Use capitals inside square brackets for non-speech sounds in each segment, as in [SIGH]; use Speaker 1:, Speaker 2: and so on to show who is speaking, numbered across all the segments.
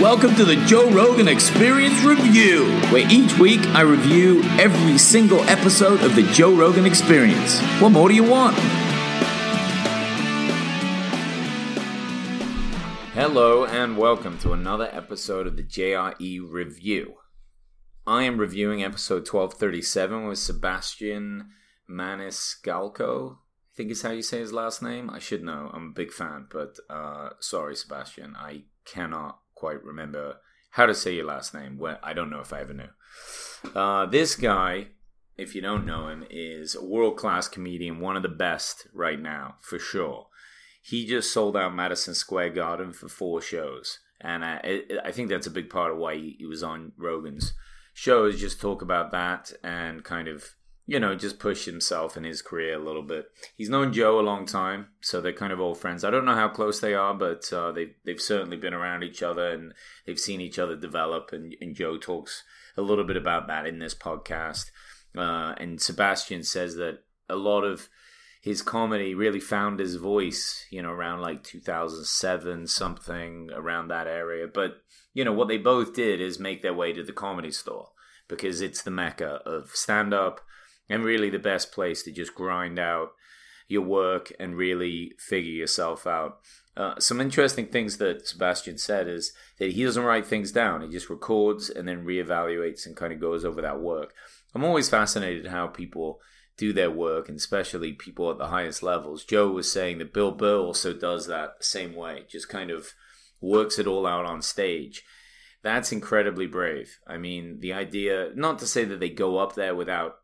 Speaker 1: Welcome to the Joe Rogan Experience Review, where each week I review every single episode of the Joe Rogan Experience. What more do you want? Hello, and welcome to another episode of the JRE Review. I am reviewing episode 1237 with Sebastian Maniscalco. I think is how you say his last name. I should know. I'm a big fan, but uh, sorry, Sebastian. I cannot quite remember how to say your last name. Well, I don't know if I ever knew. Uh, this guy, if you don't know him, is a world class comedian, one of the best right now, for sure. He just sold out Madison Square Garden for four shows. And I, I think that's a big part of why he, he was on Rogan's show, is just talk about that and kind of you know, just push himself in his career a little bit. He's known Joe a long time, so they're kind of old friends. I don't know how close they are, but uh, they've they've certainly been around each other and they've seen each other develop. And, and Joe talks a little bit about that in this podcast. Uh, and Sebastian says that a lot of his comedy really found his voice, you know, around like 2007, something around that area. But you know, what they both did is make their way to the comedy store because it's the mecca of stand up and really the best place to just grind out your work and really figure yourself out. Uh, some interesting things that Sebastian said is that he doesn't write things down. He just records and then reevaluates and kind of goes over that work. I'm always fascinated how people do their work, and especially people at the highest levels. Joe was saying that Bill Burr also does that the same way, just kind of works it all out on stage. That's incredibly brave. I mean, the idea, not to say that they go up there without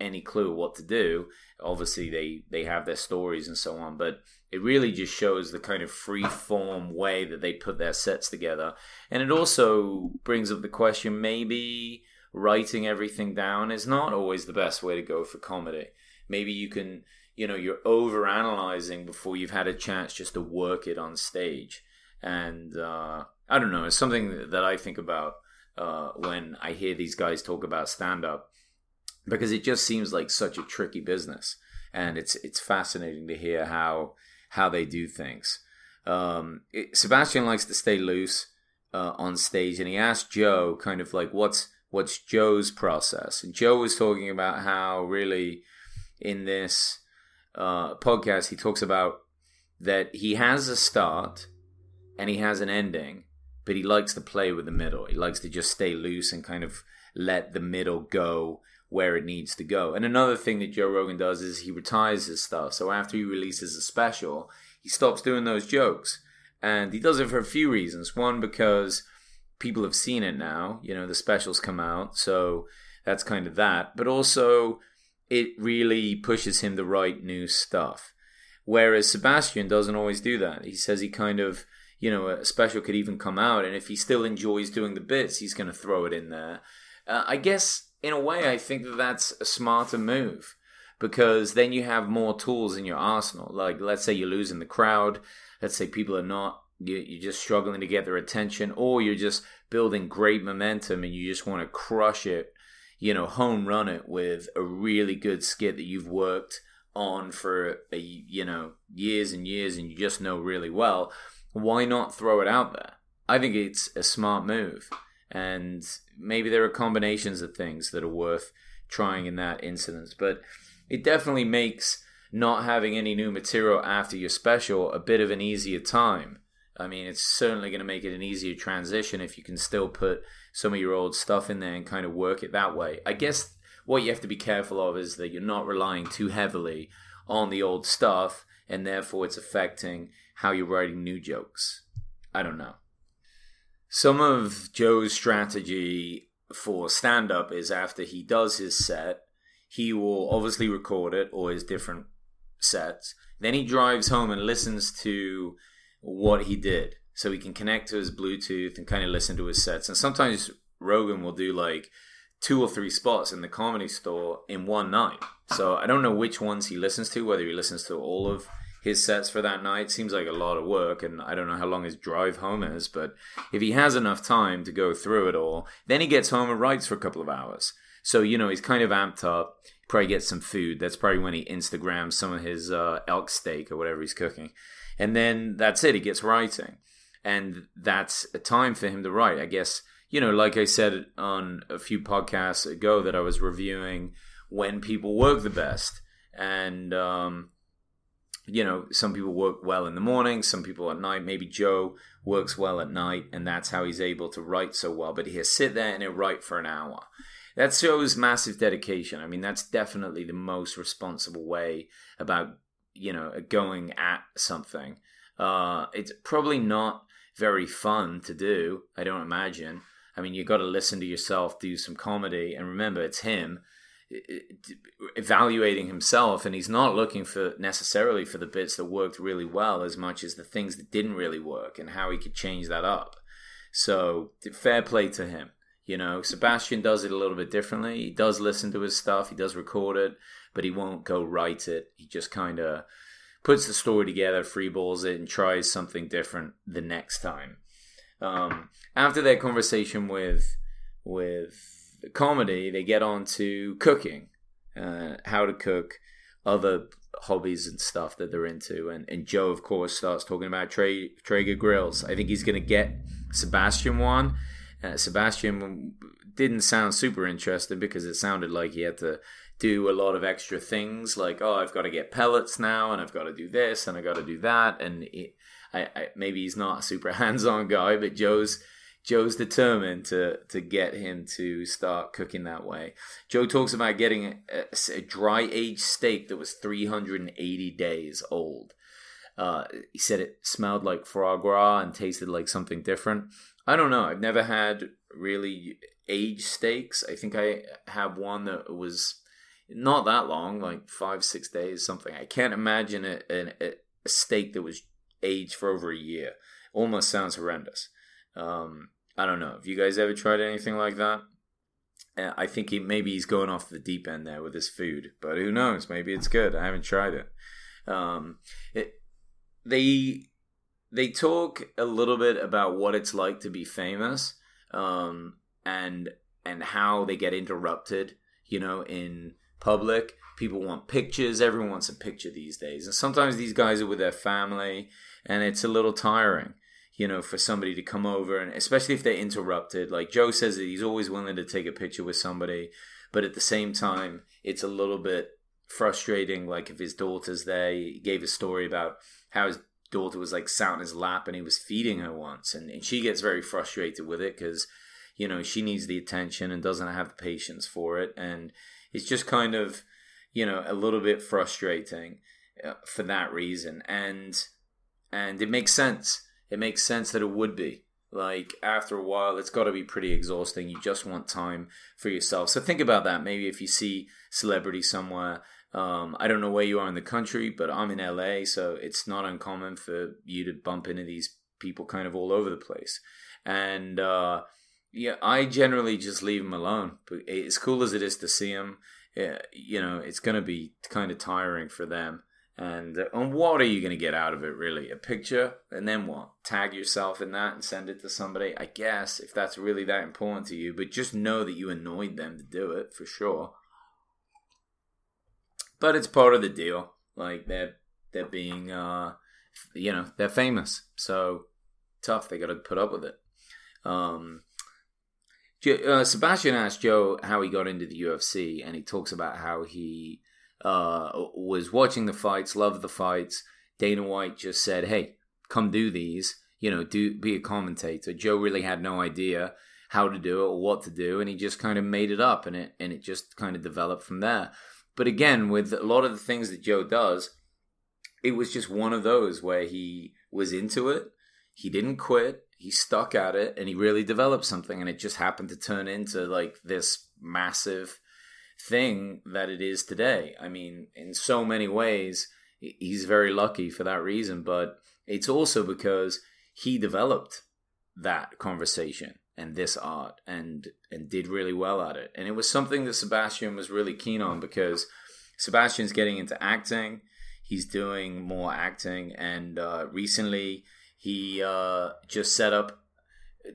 Speaker 1: any clue what to do. Obviously, they they have their stories and so on, but it really just shows the kind of free form way that they put their sets together, and it also brings up the question: maybe writing everything down is not always the best way to go for comedy. Maybe you can, you know, you're over analyzing before you've had a chance just to work it on stage, and uh, I don't know. It's something that I think about uh, when I hear these guys talk about stand up because it just seems like such a tricky business, and it's it's fascinating to hear how how they do things. Um, it, Sebastian likes to stay loose uh, on stage, and he asked Joe kind of like what's what's Joe's process, and Joe was talking about how really in this uh, podcast he talks about that he has a start and he has an ending, but he likes to play with the middle. He likes to just stay loose and kind of let the middle go where it needs to go. And another thing that Joe Rogan does is he retires his stuff. So after he releases a special, he stops doing those jokes. And he does it for a few reasons. One, because people have seen it now, you know, the specials come out. So that's kind of that. But also, it really pushes him to write new stuff. Whereas Sebastian doesn't always do that. He says he kind of, you know, a special could even come out, and if he still enjoys doing the bits, he's going to throw it in there. Uh, I guess in a way, I think that that's a smarter move because then you have more tools in your arsenal. Like, let's say you're losing the crowd. Let's say people are not, you're just struggling to get their attention, or you're just building great momentum and you just want to crush it, you know, home run it with a really good skit that you've worked on for, a, you know, years and years and you just know really well. Why not throw it out there? I think it's a smart move and maybe there are combinations of things that are worth trying in that incident. But it definitely makes not having any new material after your special a bit of an easier time. I mean, it's certainly going to make it an easier transition if you can still put some of your old stuff in there and kind of work it that way. I guess what you have to be careful of is that you're not relying too heavily on the old stuff and therefore it's affecting how you're writing new jokes. I don't know. Some of Joe's strategy for stand up is after he does his set, he will obviously record it or his different sets. Then he drives home and listens to what he did so he can connect to his Bluetooth and kind of listen to his sets. And sometimes Rogan will do like two or three spots in the comedy store in one night. So I don't know which ones he listens to, whether he listens to all of his sets for that night. Seems like a lot of work, and I don't know how long his drive home is, but if he has enough time to go through it all, then he gets home and writes for a couple of hours. So, you know, he's kind of amped up. Probably gets some food. That's probably when he Instagrams some of his uh, elk steak or whatever he's cooking. And then that's it. He gets writing. and that's a time for him to write. I guess you know, like I said on a few podcasts ago, that I was reviewing when people work the best, and um, you know, some people work well in the morning, some people at night. Maybe Joe works well at night, and that's how he's able to write so well. But he'll sit there and he'll write for an hour. That shows massive dedication. I mean, that's definitely the most responsible way about you know going at something. Uh, it's probably not very fun to do. I don't imagine. I mean, you got to listen to yourself, do some comedy, and remember, it's him evaluating himself and he's not looking for necessarily for the bits that worked really well as much as the things that didn't really work and how he could change that up. So fair play to him you know. Sebastian does it a little bit differently. He does listen to his stuff. He does record it but he won't go write it. He just kind of puts the story together freeballs it and tries something different the next time. Um, after their conversation with with comedy, they get on to cooking, uh, how to cook, other hobbies and stuff that they're into. And, and Joe, of course, starts talking about Tra- Traeger grills. I think he's going to get Sebastian one. Uh, Sebastian didn't sound super interested because it sounded like he had to do a lot of extra things like oh i've got to get pellets now and i've got to do this and i've got to do that and it, I, I, maybe he's not a super [LAUGHS] hands-on guy but joe's Joe's determined to to get him to start cooking that way. Joe talks about getting a, a dry aged steak that was 380 days old. Uh, he said it smelled like foie gras and tasted like something different. I don't know. I've never had really aged steaks. I think I have one that was not that long, like five, six days, something. I can't imagine a, a, a steak that was aged for over a year. Almost sounds horrendous. Um, I don't know. Have you guys ever tried anything like that? I think he maybe he's going off the deep end there with his food, but who knows? Maybe it's good. I haven't tried it. Um, it they they talk a little bit about what it's like to be famous, um, and and how they get interrupted. You know, in public, people want pictures. Everyone wants a picture these days, and sometimes these guys are with their family, and it's a little tiring you know, for somebody to come over and especially if they're interrupted. Like Joe says that he's always willing to take a picture with somebody, but at the same time, it's a little bit frustrating. Like if his daughter's there, he gave a story about how his daughter was like sat on his lap and he was feeding her once, and, and she gets very frustrated with it because, you know, she needs the attention and doesn't have the patience for it, and it's just kind of, you know, a little bit frustrating uh, for that reason, and and it makes sense it makes sense that it would be. Like after a while, it's got to be pretty exhausting. You just want time for yourself. So think about that. Maybe if you see celebrity somewhere, um, I don't know where you are in the country, but I'm in LA, so it's not uncommon for you to bump into these people kind of all over the place. And uh, yeah, I generally just leave them alone. But as cool as it is to see them, yeah, you know, it's going to be kind of tiring for them. And, uh, and what are you going to get out of it, really? A picture? And then what? Tag yourself in that and send it to somebody? I guess, if that's really that important to you. But just know that you annoyed them to do it, for sure. But it's part of the deal. Like, they're, they're being, uh, you know, they're famous. So, tough. They got to put up with it. Um, uh, Sebastian asked Joe how he got into the UFC, and he talks about how he uh, was watching the fights, loved the fights. Dana White just said, "Hey, come do these. You know, do be a commentator." Joe really had no idea how to do it or what to do, and he just kind of made it up, and it and it just kind of developed from there. But again, with a lot of the things that Joe does, it was just one of those where he was into it. He didn't quit. He stuck at it, and he really developed something, and it just happened to turn into like this massive thing that it is today. I mean, in so many ways, he's very lucky for that reason, but it's also because he developed that conversation and this art and and did really well at it. And it was something that Sebastian was really keen on because Sebastian's getting into acting. He's doing more acting, and uh, recently he uh, just set up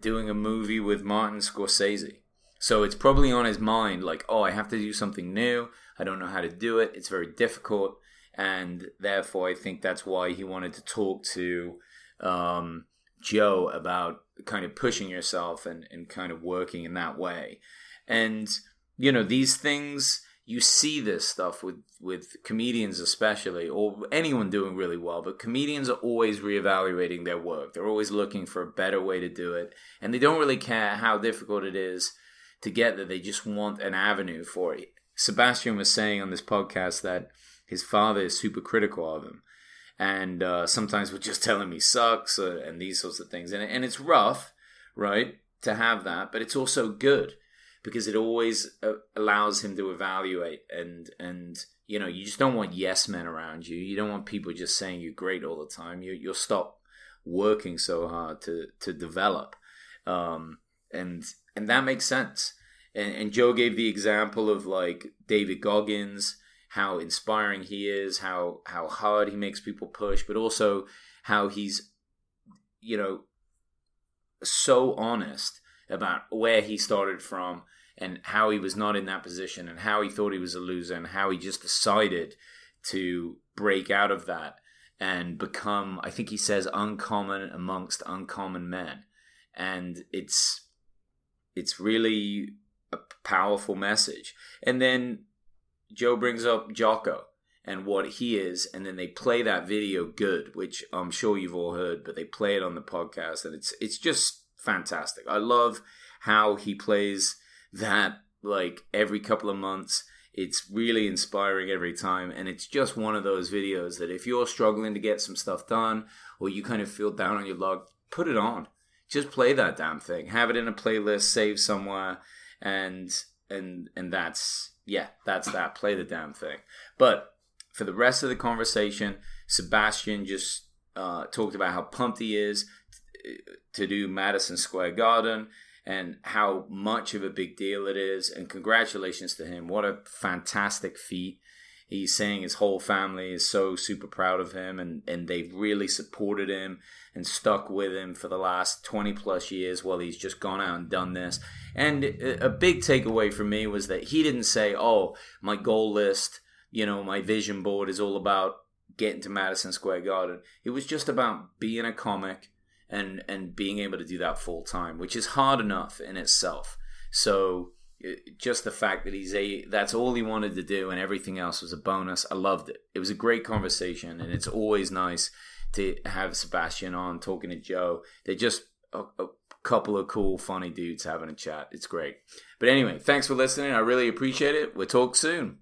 Speaker 1: doing a movie with Martin Scorsese. So it's probably on his mind, like, oh, I have to do something new. I don't know how to do it. It's very difficult. And therefore, I think that's why he wanted to talk to um, Joe about kind of pushing yourself and, and kind of working in that way. And, you know, these things, you see this stuff with, with comedians, especially, or anyone doing really well, but comedians are always reevaluating their work. They're always looking for a better way to do it. And they don't really care how difficult it is to get there. They just want an avenue for it. Sebastian was saying on this podcast that his father is super critical of him and uh, sometimes would just tell him he sucks uh, and these sorts of things. And, and it's rough, right, to have that, but it's also good because it always uh, allows him to evaluate and and you know you just don't want yes men around you. You don't want people just saying you're great all the time. You you'll stop working so hard to to develop, um, and and that makes sense. And, and Joe gave the example of like David Goggins how inspiring he is, how how hard he makes people push, but also how he's you know so honest about where he started from and how he was not in that position and how he thought he was a loser and how he just decided to break out of that and become I think he says uncommon amongst uncommon men and it's it's really a powerful message and then Joe brings up Jocko and what he is, and then they play that video good, which I'm sure you've all heard, but they play it on the podcast, and it's it's just fantastic. I love how he plays that like every couple of months. It's really inspiring every time, and it's just one of those videos that if you're struggling to get some stuff done, or you kind of feel down on your luck, put it on. Just play that damn thing. Have it in a playlist, save somewhere, and and and that's yeah, that's that. Play the damn thing. But for the rest of the conversation, Sebastian just uh, talked about how pumped he is to do Madison Square Garden and how much of a big deal it is. And congratulations to him. What a fantastic feat. He's saying his whole family is so super proud of him and, and they've really supported him and stuck with him for the last 20 plus years while he's just gone out and done this. And a big takeaway for me was that he didn't say, oh, my goal list, you know, my vision board is all about getting to Madison Square Garden. It was just about being a comic and, and being able to do that full time, which is hard enough in itself. So just the fact that he's a that's all he wanted to do and everything else was a bonus. I loved it. It was a great conversation and it's always nice to have sebastian on talking to joe. They're just a, a couple of cool funny dudes having a chat. It's great. But anyway thanks for listening. I really appreciate it. We'll talk soon